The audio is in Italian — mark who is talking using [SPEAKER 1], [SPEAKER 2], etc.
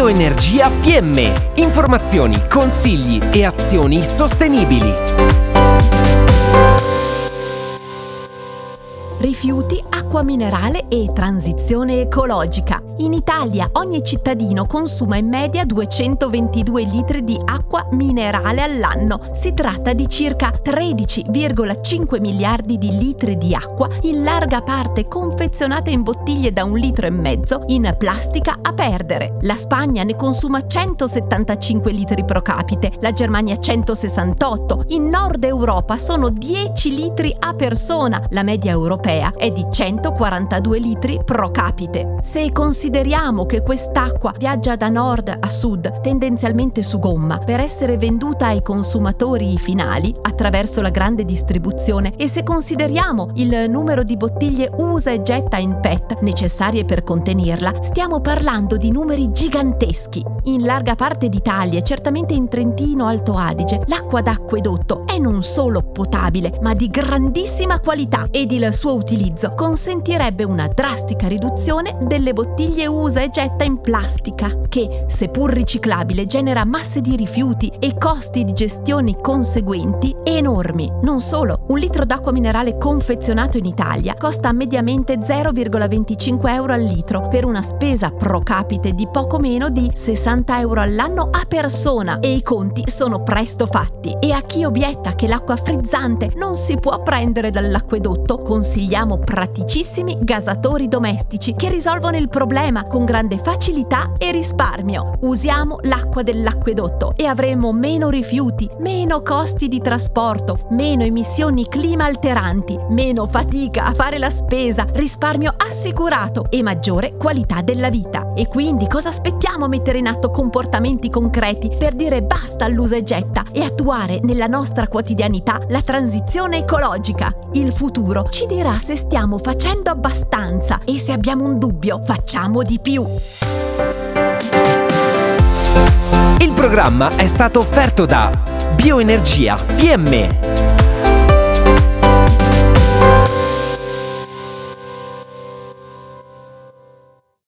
[SPEAKER 1] Bioenergia Fiemme. Informazioni, consigli e azioni sostenibili.
[SPEAKER 2] Rifiuti, acqua minerale e transizione ecologica. In Italia ogni cittadino consuma in media 222 litri di acqua minerale all'anno. Si tratta di circa 13,5 miliardi di litri di acqua, in larga parte confezionata in bottiglie da un litro e mezzo, in plastica a perdere. La Spagna ne consuma 175 litri pro capite, la Germania 168, in Nord Europa sono 10 litri a persona, la media europea è di 142 litri pro capite. Se consideriamo che quest'acqua viaggia da nord a sud, tendenzialmente su gomma, per essere venduta ai consumatori finali attraverso la grande distribuzione e se consideriamo il numero di bottiglie usa e getta in PET necessarie per contenerla, stiamo parlando di numeri giganteschi. In larga parte d'Italia certamente in Trentino Alto Adige, l'acqua d'acquedotto non solo potabile, ma di grandissima qualità ed il suo utilizzo consentirebbe una drastica riduzione delle bottiglie usa e getta in plastica, che, seppur riciclabile, genera masse di rifiuti e costi di gestione conseguenti enormi. Non solo, un litro d'acqua minerale confezionato in Italia costa mediamente 0,25 euro al litro per una spesa pro capite di poco meno di 60 euro all'anno a persona e i conti sono presto fatti. E a chi obietta che l'acqua frizzante non si può prendere dall'acquedotto, consigliamo praticissimi gasatori domestici che risolvono il problema con grande facilità e risparmio. Usiamo l'acqua dell'acquedotto e avremo meno rifiuti, meno costi di trasporto, meno emissioni clima alteranti, meno fatica a fare la spesa, risparmio assicurato e maggiore qualità della vita. E quindi cosa aspettiamo a mettere in atto comportamenti concreti per dire basta all'usa e getta e attuare nella nostra quotidianità la transizione ecologica? Il futuro ci dirà se stiamo facendo abbastanza e se abbiamo un dubbio facciamo di più.
[SPEAKER 1] Il programma è stato offerto da Bioenergia Fiemme